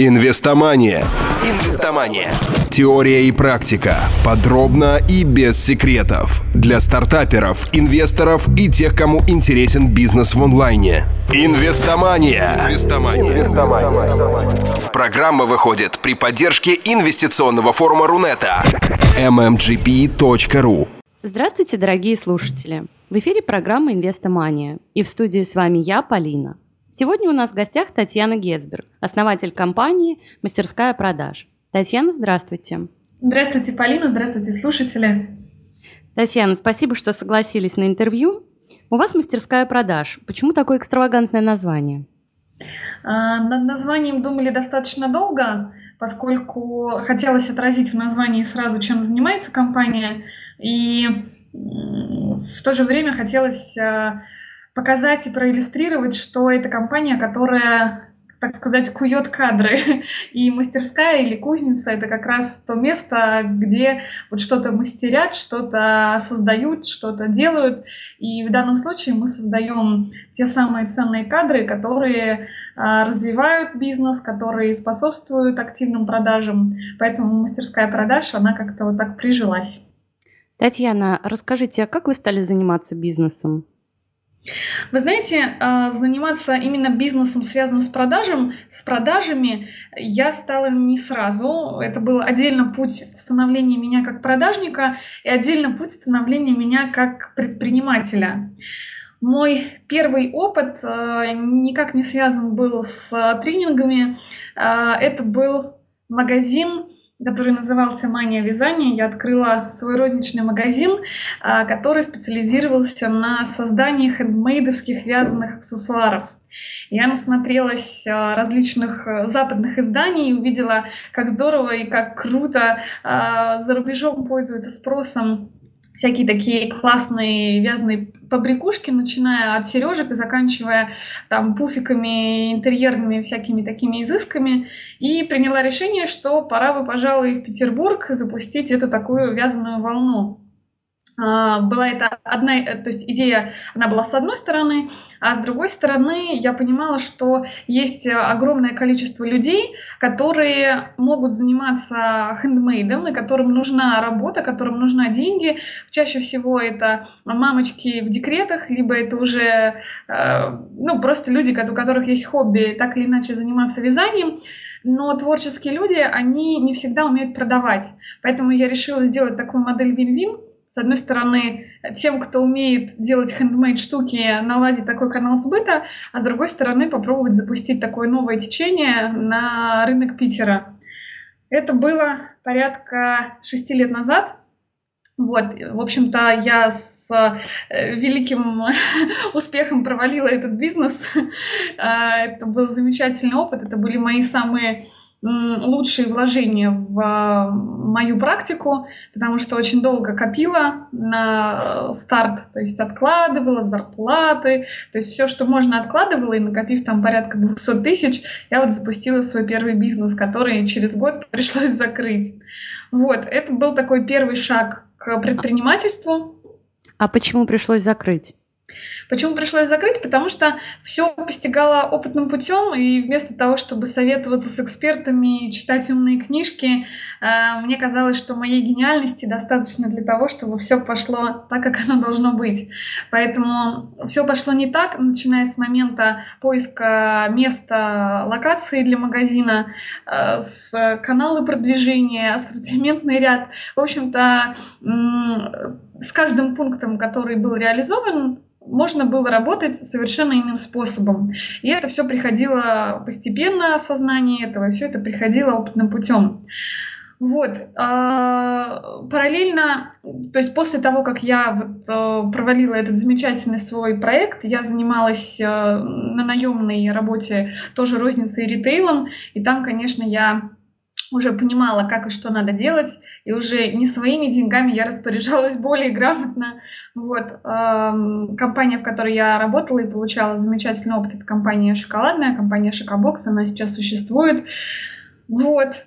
Инвестомания. Инвестомания. Теория и практика. Подробно и без секретов. Для стартаперов, инвесторов и тех, кому интересен бизнес в онлайне. Инвестомания. Инвестомания. Инвестомания. Программа выходит при поддержке инвестиционного форума Рунета. mmgp.ru Здравствуйте, дорогие слушатели. В эфире программа «Инвестомания». И в студии с вами я, Полина. Сегодня у нас в гостях Татьяна Гетцберг, основатель компании «Мастерская продаж». Татьяна, здравствуйте. Здравствуйте, Полина, здравствуйте, слушатели. Татьяна, спасибо, что согласились на интервью. У вас «Мастерская продаж». Почему такое экстравагантное название? А, над названием думали достаточно долго, поскольку хотелось отразить в названии сразу, чем занимается компания, и в то же время хотелось а, показать и проиллюстрировать, что это компания, которая, так сказать, кует кадры. И мастерская или кузница — это как раз то место, где вот что-то мастерят, что-то создают, что-то делают. И в данном случае мы создаем те самые ценные кадры, которые а, развивают бизнес, которые способствуют активным продажам. Поэтому мастерская продаж, она как-то вот так прижилась. Татьяна, расскажите, а как вы стали заниматься бизнесом? Вы знаете, а, заниматься именно бизнесом, связанным с продажем, с продажами, я стала не сразу. Это был отдельно путь становления меня как продажника и отдельно путь становления меня как предпринимателя. Мой первый опыт а, никак не связан был с тренингами. А, это был магазин который назывался «Мания вязания». Я открыла свой розничный магазин, а, который специализировался на создании хендмейдовских вязаных аксессуаров. Я насмотрелась а, различных э, западных изданий и увидела, как здорово и как круто а, за рубежом пользуются спросом всякие такие классные вязаные побрякушки, начиная от сережек и заканчивая там пуфиками, интерьерными всякими такими изысками. И приняла решение, что пора бы, пожалуй, в Петербург запустить эту такую вязаную волну. А, была это одна, э, то есть идея, она была с одной стороны, а с другой стороны я понимала, что есть огромное количество людей, которые могут заниматься хендмейдом, и которым нужна работа, которым нужна деньги. Чаще всего это мамочки в декретах, либо это уже э, ну, просто люди, у которых есть хобби так или иначе заниматься вязанием. Но творческие люди, они не всегда умеют продавать. Поэтому я решила сделать такую модель вин-вин, с одной стороны, тем, кто умеет делать хендмейд штуки, наладить такой канал сбыта, а с другой стороны, попробовать запустить такое новое течение на рынок Питера. Это было порядка шести лет назад. Вот, в общем-то, я с э, великим успехом провалила этот бизнес. А, это был замечательный опыт, это были мои самые лучшие вложения в а, мою практику, потому что очень долго копила на старт, то есть откладывала зарплаты, то есть все, что можно откладывала, и накопив там порядка 200 тысяч, я вот запустила свой первый бизнес, который через год пришлось закрыть. Вот, это был такой первый шаг к предпринимательству. А почему пришлось закрыть? Почему пришлось закрыть? Потому что все постигала опытным путем, и вместо того, чтобы советоваться с экспертами и читать умные книжки, э, мне казалось, что моей гениальности достаточно для того, чтобы все пошло так, как оно должно быть. Поэтому все пошло не так, начиная с момента поиска места, локации для магазина, э, с канала продвижения, ассортиментный ряд. В общем-то, с каждым пунктом, который был реализован, можно было работать совершенно иным способом. И это все приходило постепенно, осознание этого, все это приходило опытным путем. Вот. А, параллельно, то есть после того, как я вот э, провалила этот замечательный свой проект, я занималась э, на наемной работе тоже розницей и ритейлом, и там, конечно, я уже понимала, как и что надо делать, и уже не своими деньгами я распоряжалась более грамотно. Вот. Компания, в которой я работала и получала замечательный опыт, это компания шоколадная, компания Шокобокс, она сейчас существует. Вот.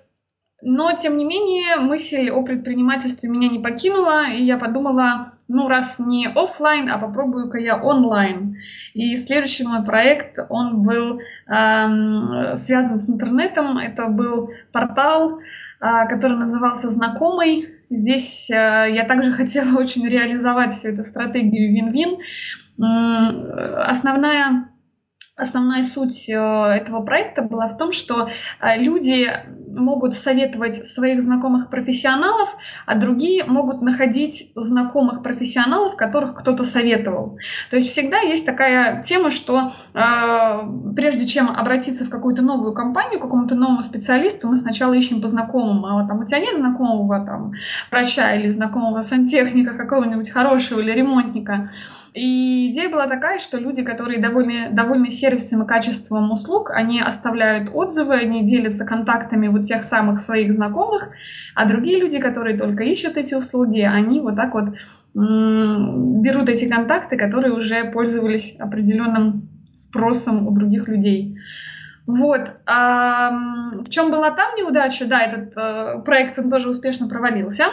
Но, тем не менее, мысль о предпринимательстве меня не покинула, и я подумала, ну, раз не офлайн, а попробую-ка я онлайн. И следующий мой проект, он был эм, связан с интернетом. Это был портал, э, который назывался «Знакомый». Здесь э, я также хотела очень реализовать всю эту стратегию вин-вин. Основная основная суть э, этого проекта была в том, что э, люди могут советовать своих знакомых профессионалов, а другие могут находить знакомых профессионалов, которых кто-то советовал. То есть всегда есть такая тема, что э, прежде чем обратиться в какую-то новую компанию, к какому-то новому специалисту, мы сначала ищем по знакомым. А вот там у тебя нет знакомого там врача или знакомого сантехника какого-нибудь хорошего или ремонтника. И идея была такая, что люди, которые довольны, довольны сервисом и качеством услуг, они оставляют отзывы, они делятся контактами вот тех самых своих знакомых, а другие люди, которые только ищут эти услуги, они вот так вот берут эти контакты, которые уже пользовались определенным спросом у других людей. Вот. А в чем была там неудача? Да, этот э, проект он тоже успешно провалился.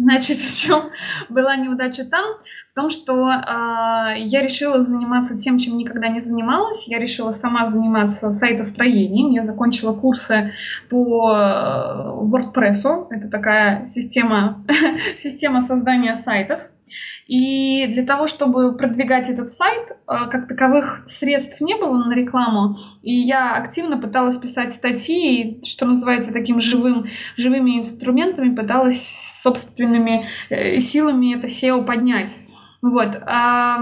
Значит, в чем была неудача там? В том, что э, я решила заниматься тем, чем никогда не занималась. Я решила сама заниматься сайтостроением. Я закончила курсы по э, WordPress. Это такая система, система создания сайтов. И для того, чтобы продвигать этот сайт, э, как таковых средств не было на рекламу. И я активно пыталась писать статьи, что называется таким живым, живыми инструментами, пыталась собственными э, силами это SEO поднять. Вот. А,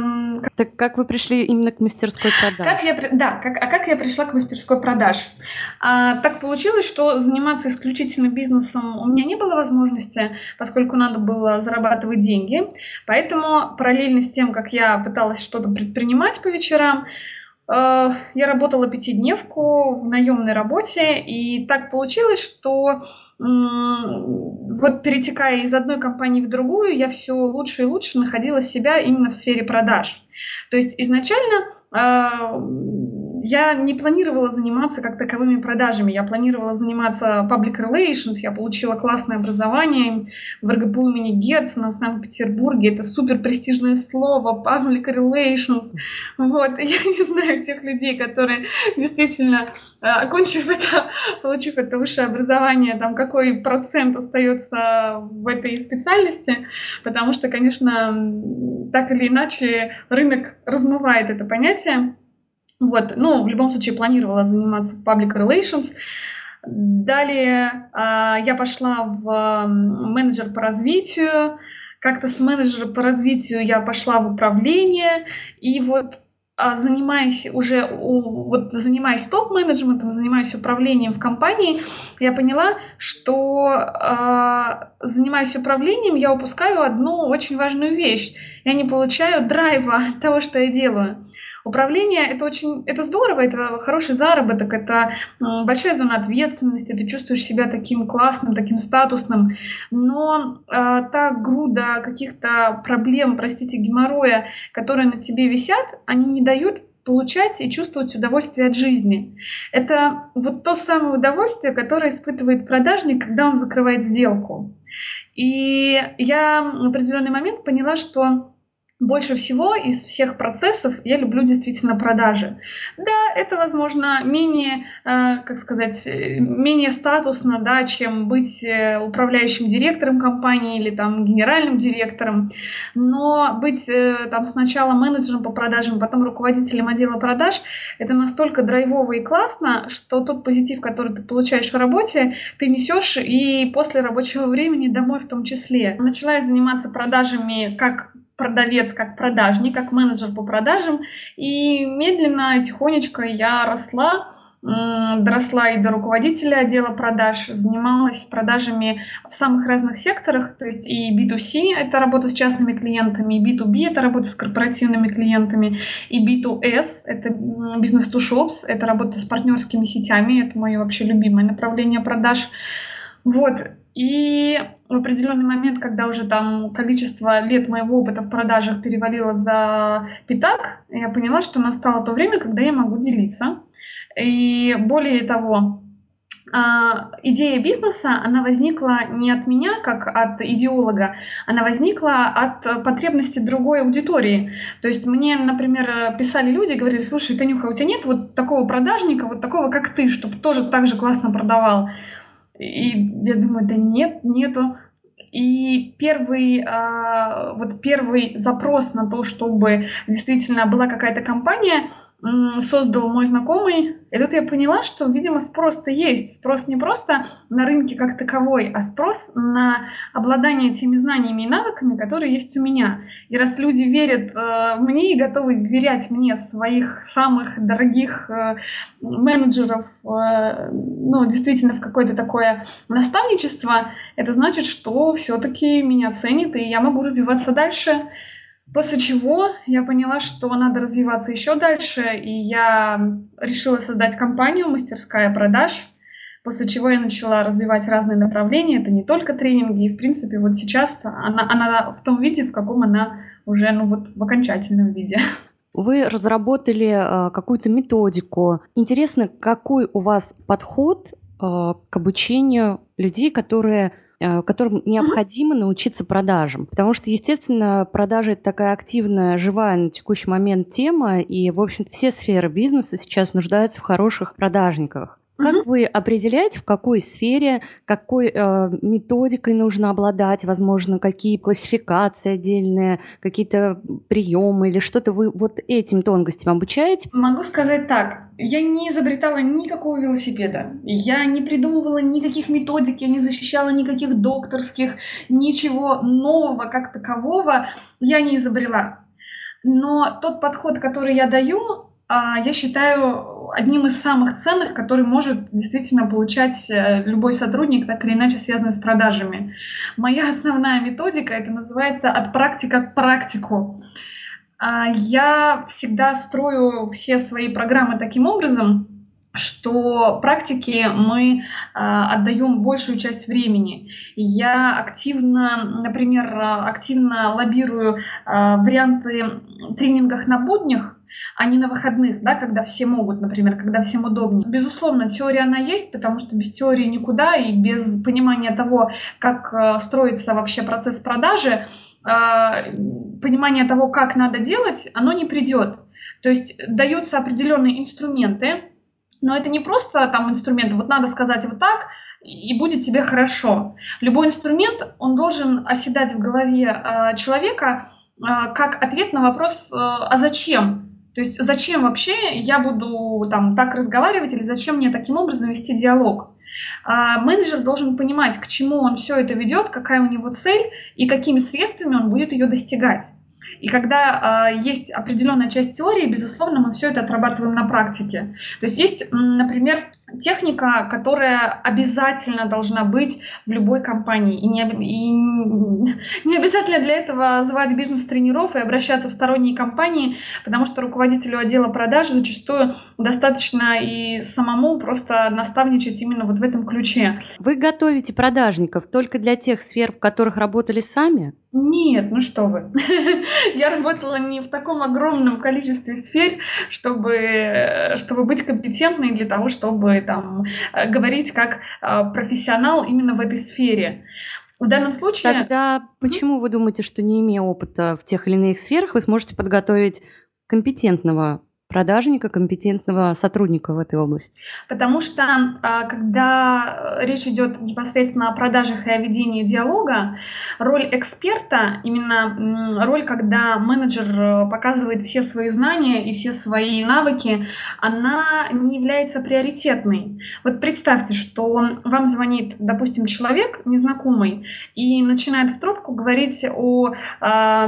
так как вы пришли именно к мастерской продаж? Как я, да, как, а как я пришла к мастерской продаж? А, так получилось, что заниматься исключительно бизнесом у меня не было возможности, поскольку надо было зарабатывать деньги. Поэтому параллельно с тем, как я пыталась что-то предпринимать по вечерам, я работала пятидневку в наемной работе, и так получилось, что вот перетекая из одной компании в другую, я все лучше и лучше находила себя именно в сфере продаж. То есть изначально э, я не планировала заниматься как таковыми продажами. Я планировала заниматься public relations. Я получила классное образование в РГПУ имени Герцена в Санкт-Петербурге. Это супер престижное слово public relations. Вот. Я не знаю тех людей, которые действительно, э, окончив это, получив это высшее образование, там какой процент остается в этой специальности, потому что, конечно, так или иначе рынок размывает это понятие. Вот, ну, в любом случае планировала заниматься public relations. Далее э, я пошла в менеджер по развитию. Как-то с менеджера по развитию я пошла в управление. И вот а, занимаясь уже, вот занимаясь топ-менеджментом, занимаясь управлением в компании, я поняла, что э, занимаясь управлением, я упускаю одну очень важную вещь. Я не получаю драйва от того, что я делаю. Управление это очень, это здорово, это хороший заработок, это большая зона ответственности, ты чувствуешь себя таким классным, таким статусным, но э, та груда каких-то проблем, простите, геморроя, которые на тебе висят, они не дают получать и чувствовать удовольствие от жизни. Это вот то самое удовольствие, которое испытывает продажник, когда он закрывает сделку. И я в определенный момент поняла, что больше всего из всех процессов я люблю действительно продажи. Да, это, возможно, менее, э, как сказать, менее статусно, да, чем быть э, управляющим директором компании или там генеральным директором, но быть э, там сначала менеджером по продажам, потом руководителем отдела продаж, это настолько драйвово и классно, что тот позитив, который ты получаешь в работе, ты несешь и после рабочего времени домой в том числе. Начала я заниматься продажами как продавец, как продажник, как менеджер по продажам. И медленно, тихонечко я росла, доросла и до руководителя отдела продаж, занималась продажами в самых разных секторах, то есть и B2C — это работа с частными клиентами, и B2B — это работа с корпоративными клиентами, и B2S — это бизнес to shops, это работа с партнерскими сетями, это мое вообще любимое направление продаж. Вот, и в определенный момент, когда уже там количество лет моего опыта в продажах перевалило за пятак, я поняла, что настало то время, когда я могу делиться. И более того, а, идея бизнеса, она возникла не от меня, как от идеолога, она возникла от потребности другой аудитории. То есть мне, например, писали люди, говорили, слушай, Танюха, у тебя нет вот такого продажника, вот такого, как ты, чтобы тоже так же классно продавал? И я думаю, да нет, нету. И первый, э, вот первый запрос на то, чтобы действительно была какая-то компания, создал мой знакомый. И тут я поняла, что, видимо, спрос-то есть. Спрос не просто на рынке как таковой, а спрос на обладание теми знаниями и навыками, которые есть у меня. И раз люди верят э, мне и готовы верять мне своих самых дорогих э, менеджеров, э, ну, действительно, в какое-то такое наставничество, это значит, что все-таки меня ценят, и я могу развиваться дальше. После чего я поняла, что надо развиваться еще дальше, и я решила создать компанию «Мастерская продаж», после чего я начала развивать разные направления. Это не только тренинги, и, в принципе, вот сейчас она, она в том виде, в каком она уже, ну вот, в окончательном виде. Вы разработали э, какую-то методику. Интересно, какой у вас подход э, к обучению людей, которые которым необходимо научиться продажам. Потому что, естественно, продажи – это такая активная, живая на текущий момент тема, и, в общем-то, все сферы бизнеса сейчас нуждаются в хороших продажниках. Как угу. вы определяете, в какой сфере, какой э, методикой нужно обладать, возможно, какие классификации отдельные, какие-то приемы или что-то вы вот этим тонкостям обучаете? Могу сказать так. Я не изобретала никакого велосипеда. Я не придумывала никаких методик, я не защищала никаких докторских, ничего нового как такового я не изобрела. Но тот подход, который я даю, я считаю одним из самых ценных, который может действительно получать э, любой сотрудник, так или иначе связанный с продажами. Моя основная методика, это называется «от практика к практику». А, я всегда строю все свои программы таким образом, что практике мы э, отдаем большую часть времени. Я активно, например, активно лоббирую э, варианты тренингов на буднях, а не на выходных, да, когда все могут, например, когда всем удобнее. Безусловно, теория она есть, потому что без теории никуда, и без понимания того, как э, строится вообще процесс продажи, э, понимания того, как надо делать, оно не придет. То есть даются определенные инструменты, но это не просто там инструмент, вот надо сказать вот так, и будет тебе хорошо. Любой инструмент, он должен оседать в голове э, человека э, как ответ на вопрос, э, а зачем? То есть зачем вообще я буду там так разговаривать или зачем мне таким образом вести диалог? А менеджер должен понимать, к чему он все это ведет, какая у него цель и какими средствами он будет ее достигать. И когда э, есть определенная часть теории, безусловно, мы все это отрабатываем на практике. То есть есть, например, техника, которая обязательно должна быть в любой компании. И не, и не обязательно для этого звать бизнес-тренеров и обращаться в сторонние компании, потому что руководителю отдела продаж зачастую достаточно и самому просто наставничать именно вот в этом ключе. Вы готовите продажников только для тех сфер, в которых работали сами? Нет, ну что вы. Я работала не в таком огромном количестве сфер, чтобы, чтобы быть компетентной для того, чтобы там э, говорить как э, профессионал именно в этой сфере. В данном случае... Тогда почему вы думаете, что не имея опыта в тех или иных сферах, вы сможете подготовить компетентного продажника, компетентного сотрудника в этой области? Потому что а, когда речь идет непосредственно о продажах и о ведении диалога, роль эксперта, именно роль, когда менеджер э, показывает все свои знания и все свои навыки, она не является приоритетной. Вот представьте, что вам звонит, допустим, человек незнакомый и начинает в трубку говорить о э,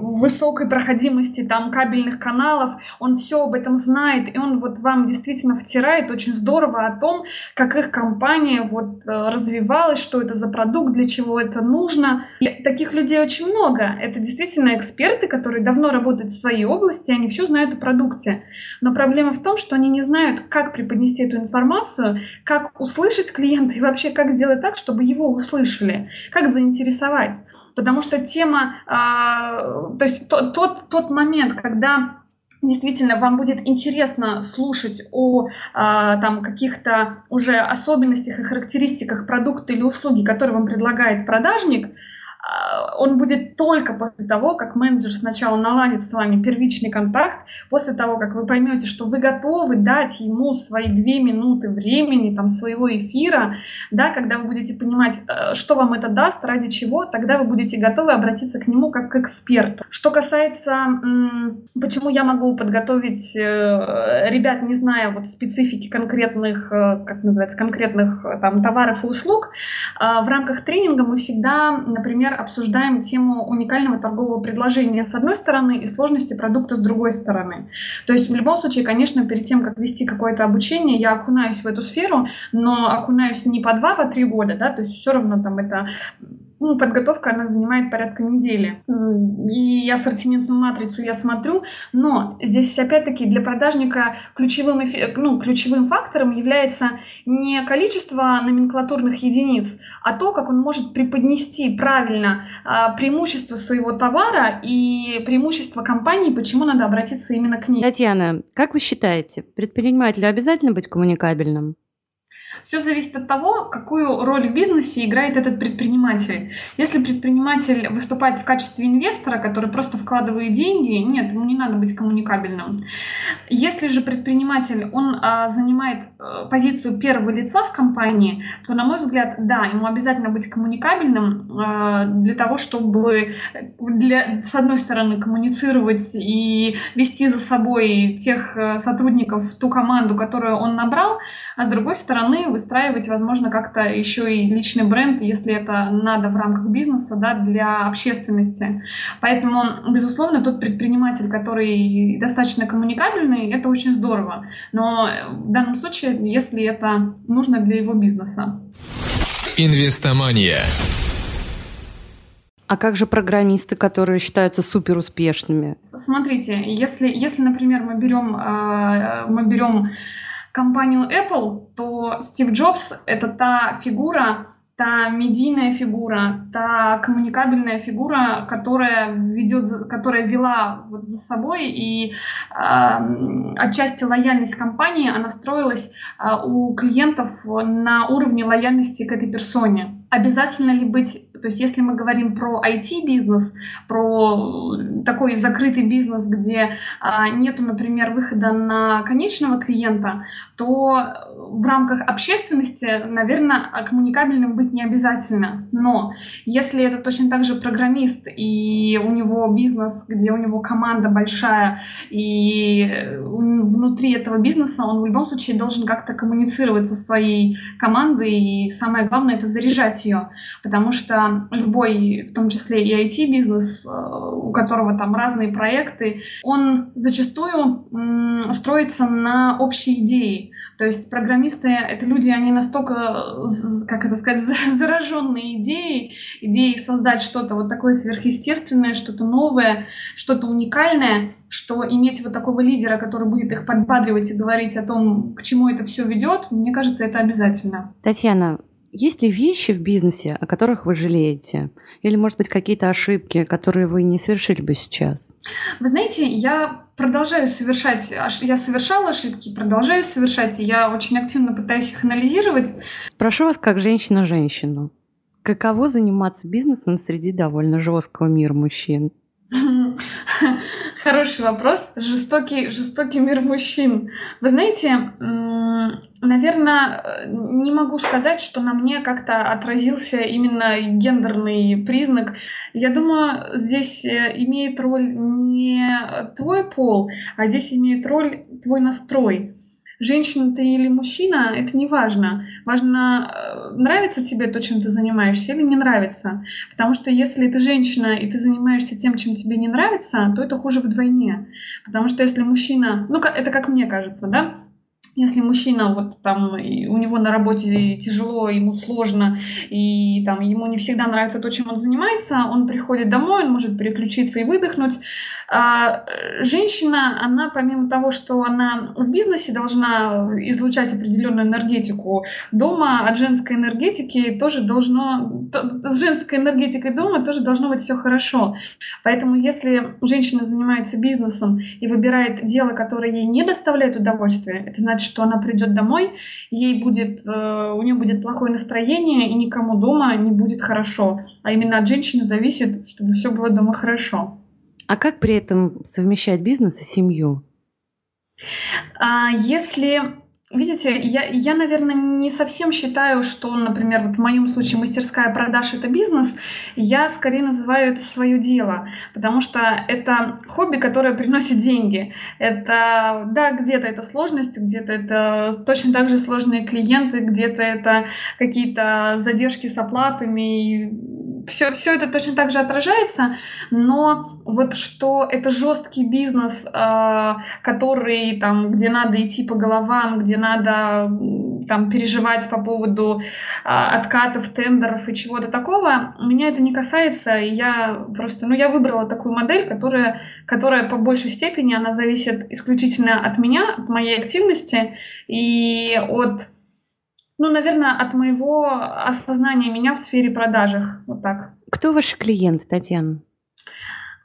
высокой проходимости там кабельных каналов, он все об этом знает, и он вот вам действительно втирает очень здорово о том, как их компания вот э, развивалась, что это за продукт, для чего это нужно. И таких людей очень много. Это действительно эксперты, которые давно работают в своей области, они все знают о продукте. Но проблема в том, что они не знают, как преподнести эту информацию, как услышать клиента и вообще как сделать так, чтобы его услышали, как заинтересовать. Потому что тема, э, то есть тот, тот, тот момент, когда действительно вам будет интересно слушать о а, там каких-то уже особенностях и характеристиках продукта или услуги, которые вам предлагает продажник, он будет только после того, как менеджер сначала наладит с вами первичный контакт, после того, как вы поймете, что вы готовы дать ему свои две минуты времени, там, своего эфира, да, когда вы будете понимать, э, что вам это даст, ради чего, тогда вы будете готовы обратиться к нему как к эксперту. Что касается, почему я могу подготовить э, ребят, не зная вот специфики конкретных, э, как называется, конкретных там товаров и услуг, в рамках тренинга мы всегда, например, обсуждаем тему уникального торгового предложения с одной стороны и сложности продукта с другой стороны. То есть в любом случае, конечно, перед тем, как вести какое-то обучение, я окунаюсь в эту сферу, но окунаюсь не по два, по три года, да, то есть все равно там это ну, подготовка, она занимает порядка недели. И ассортиментную матрицу я смотрю, но здесь опять-таки для продажника ключевым, ну, ключевым фактором является не количество номенклатурных единиц, а то, как он может преподнести правильно а, преимущество своего товара и преимущество компании, почему надо обратиться именно к ней. Татьяна, как вы считаете, предпринимателю обязательно быть коммуникабельным? Все зависит от того, какую роль в бизнесе играет этот предприниматель. Если предприниматель выступает в качестве инвестора, который просто вкладывает деньги, нет, ему не надо быть коммуникабельным. Если же предприниматель, он а, занимает а, позицию первого лица в компании, то, на мой взгляд, да, ему обязательно быть коммуникабельным а, для того, чтобы, для, с одной стороны, коммуницировать и вести за собой тех э, сотрудников, ту команду, которую он набрал, а с другой стороны, выстраивать, возможно, как-то еще и личный бренд, если это надо в рамках бизнеса, да, для общественности. Поэтому, безусловно, тот предприниматель, который достаточно коммуникабельный, это очень здорово. Но в данном случае, если это нужно для его бизнеса. Инвестомания. А как же программисты, которые считаются супер успешными? Смотрите, если, если например, мы берем, э, мы берем компанию Apple, то Стив Джобс — это та фигура, та медийная фигура, та коммуникабельная фигура, которая ведет, которая вела вот за собой и э, отчасти лояльность компании, она строилась э, у клиентов на уровне лояльности к этой персоне. Обязательно ли быть то есть если мы говорим про IT-бизнес, про такой закрытый бизнес, где а, нету, например, выхода на конечного клиента, то в рамках общественности, наверное, коммуникабельным быть не обязательно. Но если это точно так же программист, и у него бизнес, где у него команда большая, и внутри этого бизнеса он в любом случае должен как-то коммуницировать со своей командой, и самое главное — это заряжать ее, потому что любой, в том числе и IT-бизнес, э, у которого там разные проекты, он зачастую строится на общей идее. То есть программисты — это люди, они настолько, как это сказать, зараженные идеей, идеей создать что-то вот такое сверхъестественное, что-то новое, что-то уникальное, что иметь вот такого лидера, который будет их подбадривать и говорить о том, к чему это все ведет, мне кажется, это обязательно. Татьяна, есть ли вещи в бизнесе, о которых вы жалеете? Или, может быть, какие-то ошибки, которые вы не совершили бы сейчас? Вы знаете, я продолжаю совершать, я совершала ошибки, продолжаю совершать, и я очень активно пытаюсь их анализировать. Спрошу вас как женщина-женщину. Каково заниматься бизнесом среди довольно жесткого мира мужчин? Хороший вопрос. Жестокий, жестокий мир мужчин. Вы знаете, наверное, не могу сказать, что на мне как-то отразился именно гендерный признак. Я думаю, здесь э, имеет роль не твой пол, а здесь имеет роль твой настрой женщина ты или мужчина, это не важно. Важно, э, нравится тебе то, чем ты занимаешься, или не нравится. Потому что если ты женщина, и ты занимаешься тем, чем тебе не нравится, то это хуже вдвойне. Потому что если мужчина, ну, это как мне кажется, да, если мужчина вот там у него на работе тяжело, ему сложно, и там ему не всегда нравится то, чем он занимается, он приходит домой, он может переключиться и выдохнуть. А женщина, она помимо того, что она в бизнесе должна излучать определенную энергетику, дома от женской энергетики тоже должно, с женской энергетикой дома тоже должно быть все хорошо. Поэтому если женщина занимается бизнесом и выбирает дело, которое ей не доставляет удовольствия, это значит, что она придет домой, ей будет, э, у нее будет плохое настроение, и никому дома не будет хорошо. А именно от женщины зависит, чтобы все было дома хорошо. А как при этом совмещать бизнес и семью? А если Видите, я, я, наверное, не совсем считаю, что, например, вот в моем случае мастерская продаж это бизнес. Я скорее называю это свое дело, потому что это хобби, которое приносит деньги. Это, да, где-то это сложности, где-то это точно так же сложные клиенты, где-то это какие-то задержки с оплатами, все, все это точно так же отражается, но вот что это жесткий бизнес, э, который там, где надо идти по головам, где надо там переживать по поводу э, откатов, тендеров и чего-то такого, меня это не касается. Я просто, ну, я выбрала такую модель, которая, которая по большей степени она зависит исключительно от меня, от моей активности и от ну, наверное, от моего осознания меня в сфере продажах. Вот так. Кто ваш клиент, Татьяна?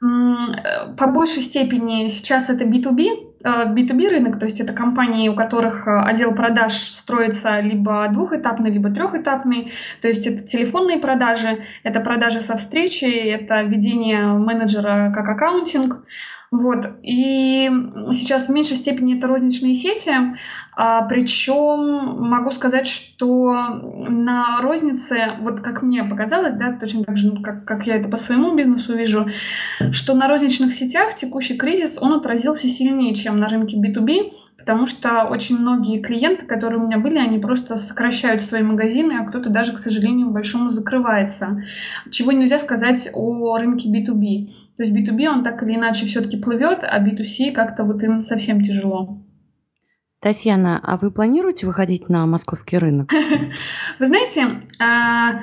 По большей степени сейчас это B2B, B2B э, рынок, то есть это компании, у которых э, отдел продаж строится либо двухэтапный, либо трехэтапный, то есть это телефонные продажи, это продажи со встречи, это ведение менеджера как аккаунтинг, вот. И сейчас в меньшей степени это розничные сети, а, причем могу сказать, что на рознице, вот как мне показалось, да, точно так же, ну, как, как я это по своему бизнесу вижу, что на розничных сетях текущий кризис, он отразился сильнее, чем на рынке B2B, потому что очень многие клиенты, которые у меня были, они просто сокращают свои магазины, а кто-то даже, к сожалению, большому закрывается. Чего нельзя сказать о рынке B2B. То есть B2B, он так или иначе все-таки плывет, а B2C как-то вот им совсем тяжело. Татьяна, а вы планируете выходить на московский рынок? Вы знаете, а,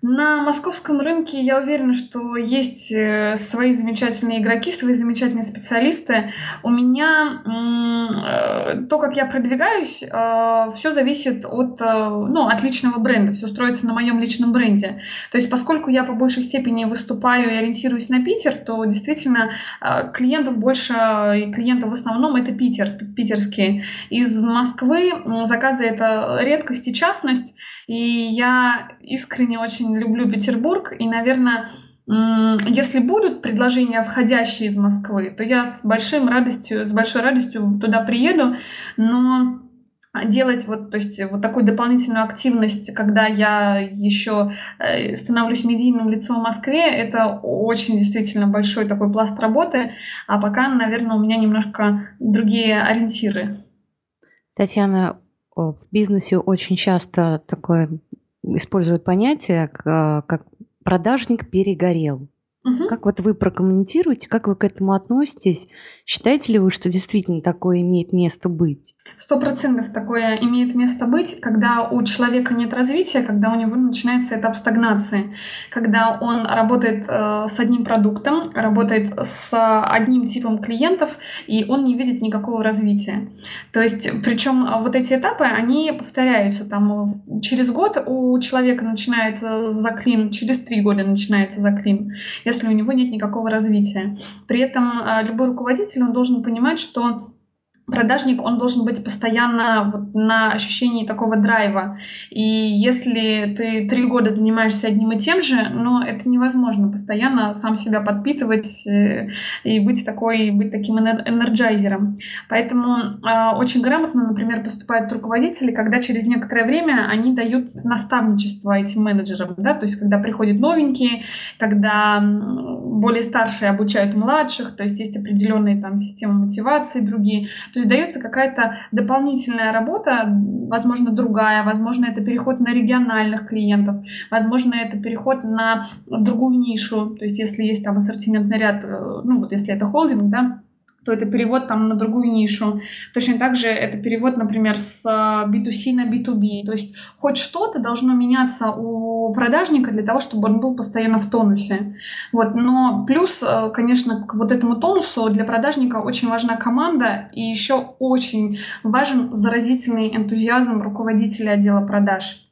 на московском рынке я уверена, что есть э, свои замечательные игроки, свои замечательные специалисты. У меня э, то, как я продвигаюсь, э, все зависит от, ну, от личного бренда, все строится на моем личном бренде. То есть, поскольку я по большей степени выступаю и ориентируюсь на Питер, то действительно клиентов больше, и клиентов в основном это Питер, питерские. Из Москвы заказы это редкость и частность. И я искренне очень люблю Петербург. И, наверное, если будут предложения, входящие из Москвы, то я с большим радостью, с большой радостью туда приеду. Но делать вот, то есть вот такую дополнительную активность, когда я еще э, становлюсь медийным лицом в Москве, это очень действительно большой такой пласт работы, а пока, наверное, у меня немножко другие ориентиры. Татьяна, в бизнесе очень часто такое используют понятие, как продажник перегорел. Угу. Как вот вы прокомментируете, как вы к этому относитесь? Считаете ли вы, что действительно такое имеет место быть? Сто процентов такое имеет место быть, когда у человека нет развития, когда у него начинается этап стагнации, когда он работает э, с одним продуктом, работает с одним типом клиентов, и он не видит никакого развития. То есть, причем вот эти этапы, они повторяются. Там через год у человека начинается заклин, через три года начинается заклин. Если у него нет никакого развития. При этом а, любой руководитель, он должен понимать, что продажник, он должен быть постоянно вот на ощущении такого драйва. И если ты три года занимаешься одним и тем же, ну, это невозможно постоянно сам себя подпитывать э, и быть такой, быть таким энерджайзером. Поэтому э, очень грамотно, например, поступают руководители, когда через некоторое время они дают наставничество этим менеджерам, да, то есть когда приходят новенькие, когда более старшие обучают младших, то есть есть определенные там системы мотивации, другие. То есть дается какая-то дополнительная работа, возможно, другая, возможно, это переход на региональных клиентов, возможно, это переход на другую нишу, то есть если есть там ассортиментный ряд, э, ну вот если это холдинг, да, то это перевод там на другую нишу. Точно так же это перевод, например, с B2C на B2B. То есть хоть что-то должно меняться у продажника для того, чтобы он был постоянно в тонусе. Вот. Но плюс, э, конечно, к вот этому тонусу для продажника очень важна команда и еще очень важен заразительный энтузиазм руководителя отдела продаж.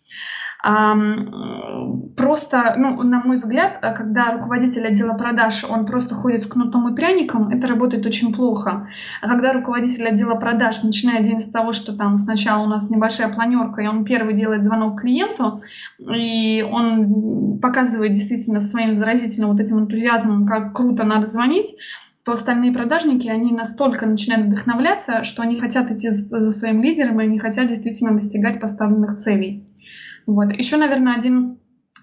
Просто, ну, на мой взгляд, э, когда руководитель отдела продаж, он просто ходит с кнутом и пряником, это работает очень плохо. А когда руководитель отдела продаж начинает день с того, что там сначала у нас небольшая планерка, и он первый делает звонок клиенту, и он показывает действительно своим заразительным вот этим энтузиазмом, как круто надо звонить, то остальные продажники, они настолько начинают вдохновляться, что они хотят идти за своим лидером, и они хотят действительно достигать поставленных целей. Вот. Еще, наверное, один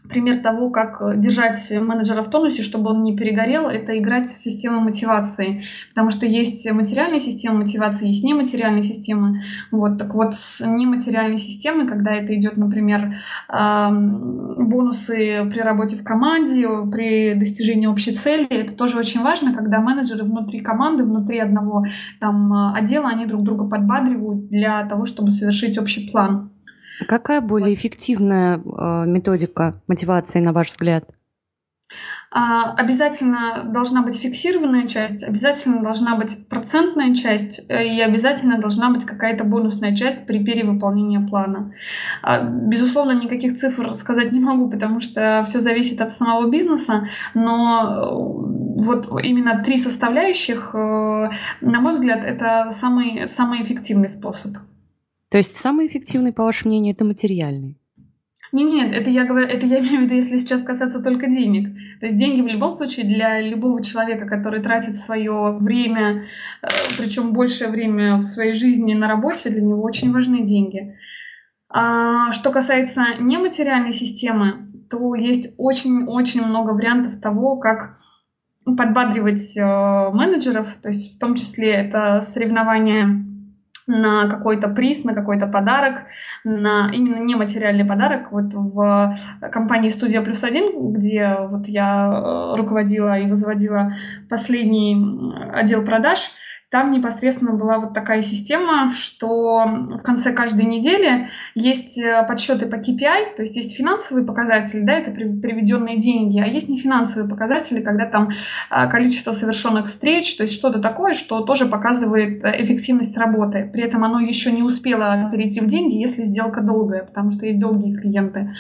пример того, как держать менеджера в тонусе, чтобы он не перегорел, это играть в систему мотивации. Потому что есть материальная система мотивации, есть нематериальные системы. Вот, так вот, с нематериальной системой, когда это идет, например, бонусы при работе в команде, при достижении общей цели, это тоже очень важно, когда менеджеры внутри команды, внутри одного там, отдела, они друг друга подбадривают для того, чтобы совершить общий план. А какая более эффективная э, методика мотивации, на ваш взгляд? А, обязательно должна быть фиксированная часть, обязательно должна быть процентная часть э, и обязательно должна быть какая-то бонусная часть при перевыполнении плана. А, безусловно, никаких цифр сказать не могу, потому что все зависит от самого бизнеса, но э, вот именно три составляющих, на мой взгляд, это самый, самый эффективный способ. То есть самый эффективный, по вашему мнению, это материальный? Нет, нет, это я говорю, это я имею в виду, если сейчас касаться только денег. То есть деньги в любом случае для любого человека, который тратит свое время, э, причем большее время в своей жизни на работе, для него очень важны деньги. А что касается нематериальной системы, то есть очень-очень много вариантов того, как подбадривать э, менеджеров, то есть в том числе это соревнования на какой-то приз, на какой-то подарок, на именно нематериальный подарок. Вот в компании «Студия плюс один», где вот я э, руководила и возводила последний отдел продаж – там непосредственно была вот такая система, что в конце каждой недели есть э, подсчеты по KPI, то есть есть финансовые показатели, да, это приведенные деньги, а есть нефинансовые показатели, когда там э, количество совершенных встреч, то есть что-то такое, что тоже показывает э, эффективность работы. При этом оно еще не успело перейти в деньги, если сделка долгая, потому что есть долгие клиенты.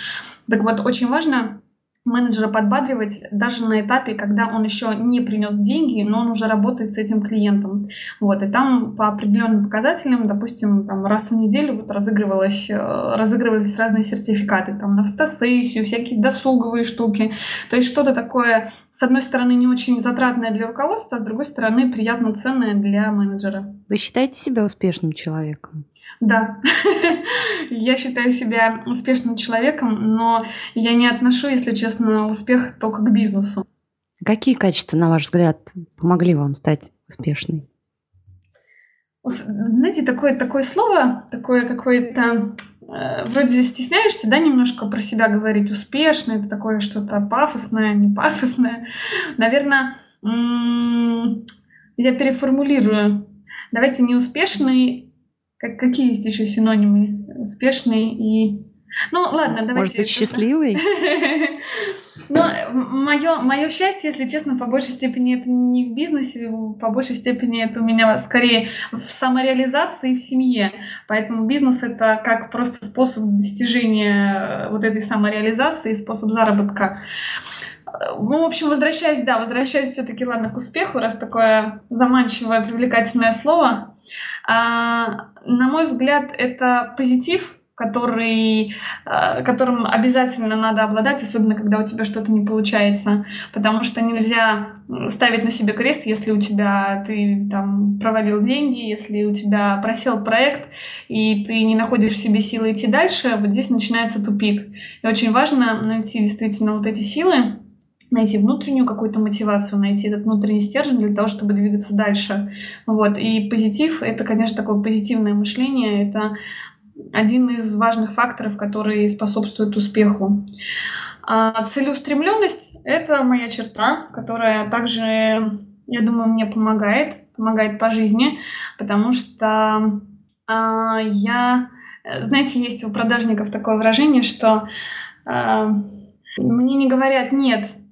Так вот, очень важно менеджера подбадривать даже на этапе, когда он еще не принес деньги, но он уже работает с этим клиентом. Вот, и там по определенным показателям, допустим, там раз в неделю вот разыгрывалось, э, разыгрывались разные сертификаты, там на фотосессию, всякие досуговые штуки. То есть что-то такое, с одной стороны, не очень затратное для руководства, а с другой стороны, приятно ценное для менеджера. Вы считаете себя успешным человеком? Да, я считаю себя успешным человеком, но я не отношу, если честно, успех только к бизнесу. Какие качества, на ваш взгляд, помогли вам стать успешной? Знаете, такое, такое слово, такое какое-то э, вроде стесняешься, да, немножко про себя говорить успешно, это такое что-то пафосное, не пафосное. Наверное, я переформулирую. Давайте не успешный как, какие есть еще синонимы? Успешный и... Ну, ладно, давайте... Может быть, счастливый? Но мое, мое счастье, если честно, по большей степени это не в бизнесе, по большей степени это у меня скорее в самореализации и в семье. Поэтому бизнес это как просто способ достижения вот этой самореализации, способ заработка. Ну, в общем, возвращаясь, да, возвращаясь все-таки, ладно, к успеху, раз такое заманчивое, привлекательное слово. А, на мой взгляд, это позитив, который, а, которым обязательно надо обладать, особенно когда у тебя что-то не получается, потому что нельзя ставить на себе крест, если у тебя ты там провалил деньги, если у тебя просел проект и ты не находишь в себе силы идти дальше, вот здесь начинается тупик. И очень важно найти действительно вот эти силы, найти внутреннюю какую-то мотивацию, найти этот внутренний стержень для того, чтобы двигаться дальше. Вот. И позитив — это, конечно, такое позитивное мышление, это один из важных факторов, который способствует успеху. А целеустремленность — это моя черта, которая также я думаю, мне помогает, помогает по жизни, потому что э, я, знаете, есть у продажников такое выражение, что э, мне не говорят нет, а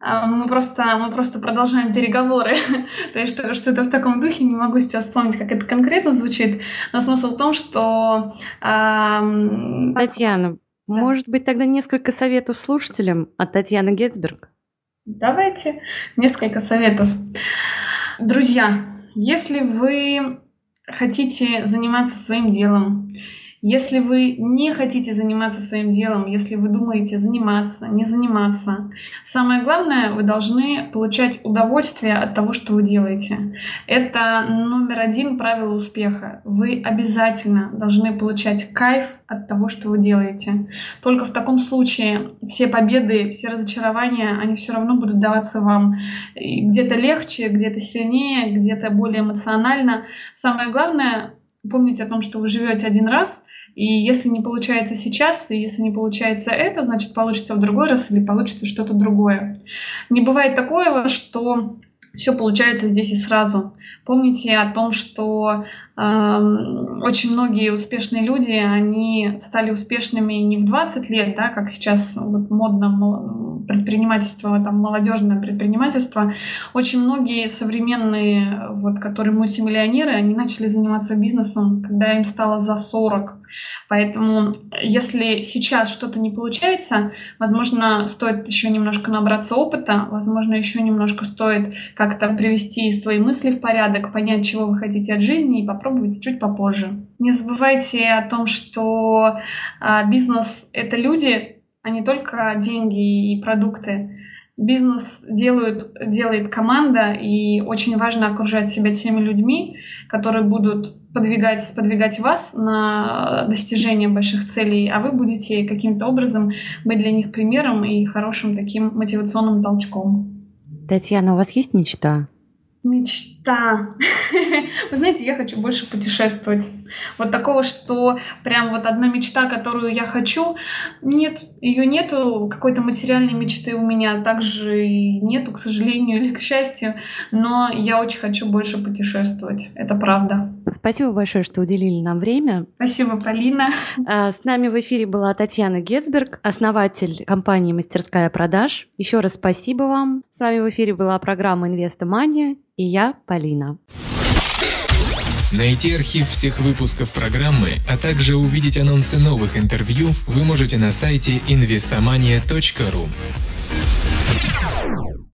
мы просто, мы просто продолжаем переговоры. То есть что, что это в таком духе, не могу сейчас вспомнить, как это конкретно звучит, но смысл в том, что... Э, Татьяна, да. может быть, тогда несколько советов слушателям от Татьяны Гетцберг? Давайте несколько советов. Друзья, если вы хотите заниматься своим делом, если вы не хотите заниматься своим делом, если вы думаете заниматься, не заниматься, самое главное, вы должны получать удовольствие от того, что вы делаете. Это номер один правило успеха. Вы обязательно должны получать кайф от того, что вы делаете. Только в таком случае все победы, все разочарования, они все равно будут даваться вам где-то легче, где-то сильнее, где-то более эмоционально. Самое главное, помните о том, что вы живете один раз, и если не получается сейчас, и если не получается это, значит получится в другой раз или получится что-то другое. Не бывает такого, что все получается здесь и сразу. Помните о том, что э, очень многие успешные люди, они стали успешными не в 20 лет, да, как сейчас вот модно предпринимательство, там, молодежное предпринимательство. Очень многие современные, вот, которые мультимиллионеры, они начали заниматься бизнесом, когда им стало за 40. Поэтому если сейчас что-то не получается, возможно, стоит еще немножко набраться опыта, возможно, еще немножко стоит как-то привести свои мысли в порядок, понять, чего вы хотите от жизни и попробовать чуть попозже. Не забывайте о том, что а, бизнес — это люди, а не только деньги и продукты. Бизнес делают, делает команда, и очень важно окружать себя теми людьми, которые будут подвигать, сподвигать вас на достижение больших целей, а вы будете каким-то образом быть для них примером и хорошим таким мотивационным толчком. Татьяна, у вас есть мечта? Мечта. Вы знаете, я хочу больше путешествовать. Вот такого, что прям вот одна мечта, которую я хочу, нет, ее нету, какой-то материальной мечты у меня также и нету, к сожалению или к счастью, но я очень хочу больше путешествовать, это правда. Спасибо большое, что уделили нам время. Спасибо, Полина. А, с нами в эфире была Татьяна Гетцберг, основатель компании «Мастерская продаж». Еще раз спасибо вам. С вами в эфире была программа «Инвестомания» и я, Полина. Найти архив всех выпусков программы, а также увидеть анонсы новых интервью вы можете на сайте investomania.ru.